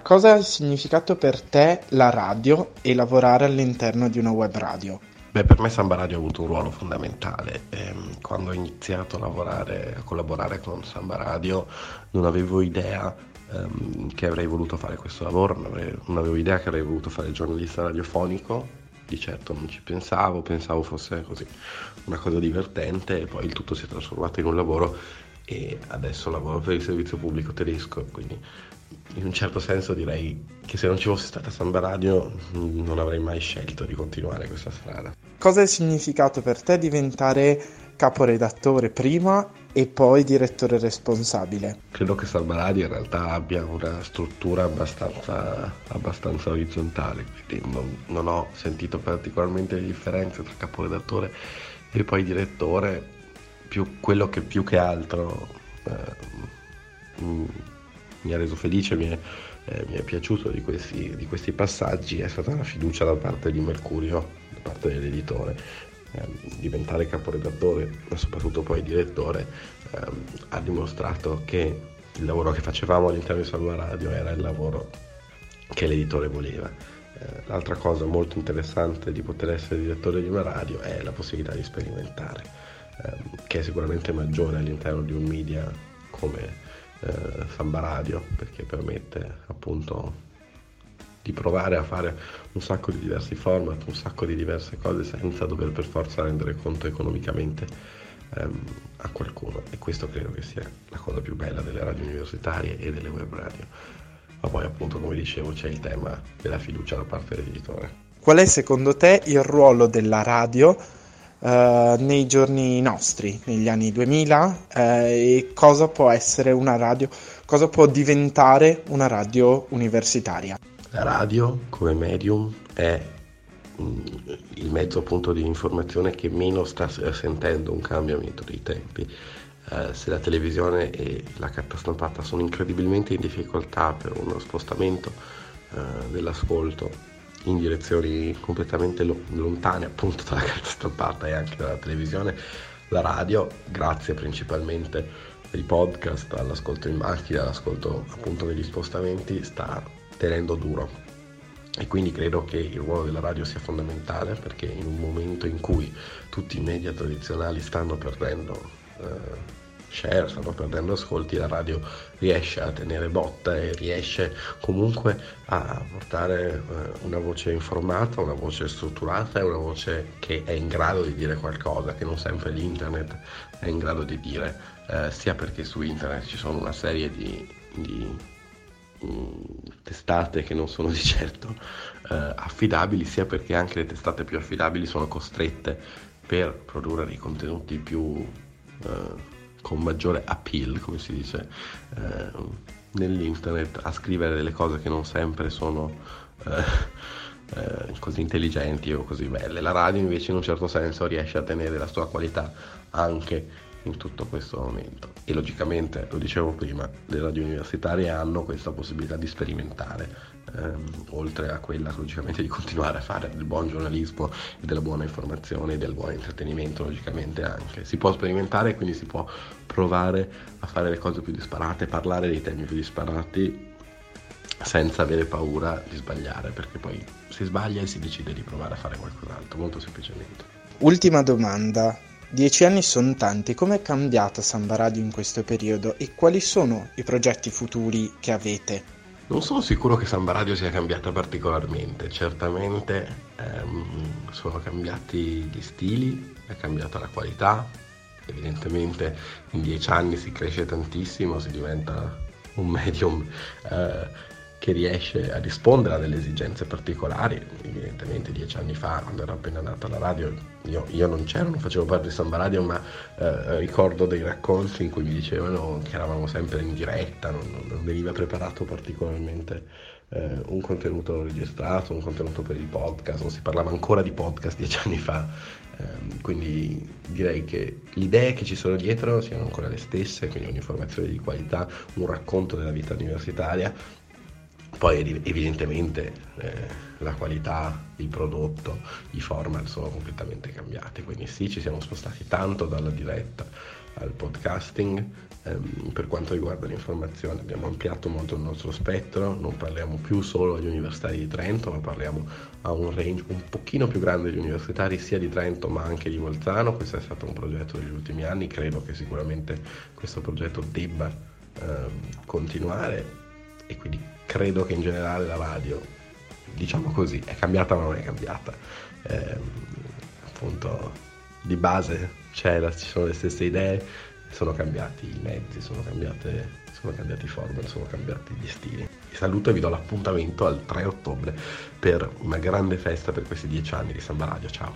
Cosa ha significato per te la radio e lavorare all'interno di una web radio? Beh, per me Samba Radio ha avuto un ruolo fondamentale. Ehm, quando ho iniziato a lavorare, a collaborare con Samba Radio, non avevo idea ehm, che avrei voluto fare questo lavoro, non avevo, non avevo idea che avrei voluto fare il giornalista radiofonico, di certo non ci pensavo, pensavo fosse così una cosa divertente e poi il tutto si è trasformato in un lavoro e adesso lavoro per il servizio pubblico tedesco, quindi in un certo senso direi che se non ci fosse stata Samba Radio non avrei mai scelto di continuare questa strada. Cosa ha significato per te diventare caporedattore prima e poi direttore responsabile? Credo che Samba Radio in realtà abbia una struttura abbastanza, abbastanza orizzontale, quindi non, non, ho sentito particolarmente le differenze tra caporedattore e poi direttore, più quello che più che altro... Eh, mi ha reso felice, mi è, eh, mi è piaciuto di questi, di questi, passaggi è stata la fiducia da parte di Mercurio, da parte dell'editore. Eh, diventare caporedattore, ma soprattutto poi direttore, eh, ha dimostrato che il lavoro che facevamo all'interno di Salva Radio era il lavoro che l'editore voleva. Eh, l'altra cosa molto interessante di poter essere direttore di una radio è la possibilità di sperimentare, ehm, che è sicuramente maggiore all'interno di un media come eh, Samba Radio perché permette appunto di provare a fare un sacco di diversi format, un sacco di diverse cose senza dover per forza rendere conto economicamente ehm, a qualcuno e questo credo che sia la cosa più bella delle radio universitarie e delle web radio. Ma poi appunto come dicevo c'è il tema della fiducia da parte dell'editore. Qual è secondo te il ruolo della radio uh, nei giorni nostri, negli anni 2000, uh, eh, e cosa può essere una radio, cosa può diventare una radio universitaria. La radio come medium è mm, il mezzo appunto di informazione che meno sta sentendo un cambiamento dei tempi. Uh, se la televisione e la carta stampata sono incredibilmente in difficoltà per uno spostamento uh, dell'ascolto in direzioni completamente lo- lontane appunto dalla carta stampata e anche dalla televisione, la radio, grazie principalmente ai podcast, all'ascolto in macchina, all'ascolto appunto negli spostamenti, sta tenendo duro. E quindi credo che il ruolo della radio sia fondamentale perché in un momento in cui tutti i media tradizionali stanno perdendo eh, share, stanno perdendo ascolti, la radio riesce a tenere botta e riesce comunque a portare eh, una voce informata, una voce strutturata e una voce che è in grado di dire qualcosa, che non sempre l'internet è in grado di dire, eh, sia perché su internet ci sono una serie di, di mm, testate che non sono di certo eh, affidabili, sia perché anche le testate più affidabili sono costrette per produrre dei contenuti più eh, con maggiore appeal, come si dice, eh, nell'internet a scrivere delle cose che non sempre sono eh, eh, così intelligenti o così belle. La radio invece in un certo senso riesce a tenere la sua qualità anche in tutto questo momento e logicamente, lo dicevo prima, le radio universitarie hanno questa possibilità di sperimentare ehm, oltre a quella logicamente di continuare a fare del buon giornalismo e della buona informazione e del buon intrattenimento logicamente anche. Si può sperimentare e quindi si può provare a fare le cose più disparate, parlare dei temi più disparati senza avere paura di sbagliare, perché poi si sbaglia e si decide di provare a fare qualcos'altro, molto semplicemente. Ultima domanda. Dieci anni sono tanti, com'è cambiata Samba Radio in questo periodo e quali sono i progetti futuri che avete? Non sono sicuro che Samba Radio sia cambiata particolarmente, certamente ehm, sono cambiati gli stili, è cambiata la qualità, evidentemente in dieci anni si cresce tantissimo, si diventa un medium eh, che riesce a rispondere a delle esigenze particolari. Evidentemente dieci anni fa, quando era appena nata la radio, io, io non c'ero, non facevo parte di Samba Radio, ma eh, ricordo dei racconti in cui mi dicevano che eravamo sempre in diretta, non, non veniva preparato particolarmente eh, un contenuto registrato, un contenuto per il podcast, non si parlava ancora di podcast dieci anni fa. Eh, quindi direi che le idee che ci sono dietro siano ancora le stesse, quindi un'informazione di qualità, un racconto della vita universitaria poi evidentemente eh, la qualità, il prodotto, i format sono completamente cambiati, quindi sì ci siamo spostati tanto dalla diretta al podcasting. Ehm, per quanto riguarda l'informazione abbiamo ampliato molto il nostro spettro, non parliamo più solo agli universitari di Trento, ma parliamo a un range un pochino più grande di universitari sia di Trento ma anche di Bolzano. Questo è stato un progetto degli ultimi anni, credo che sicuramente questo progetto debba ehm, continuare e quindi credo che in generale la radio, diciamo così, è cambiata ma non è cambiata. Eh, appunto di base c'è, ci sono le stesse idee, sono cambiati i mezzi, sono, cambiate, sono cambiati i format, sono cambiati gli stili. Vi saluto e vi do l'appuntamento al 3 ottobre per una grande festa per questi dieci anni di Samba Radio. Ciao!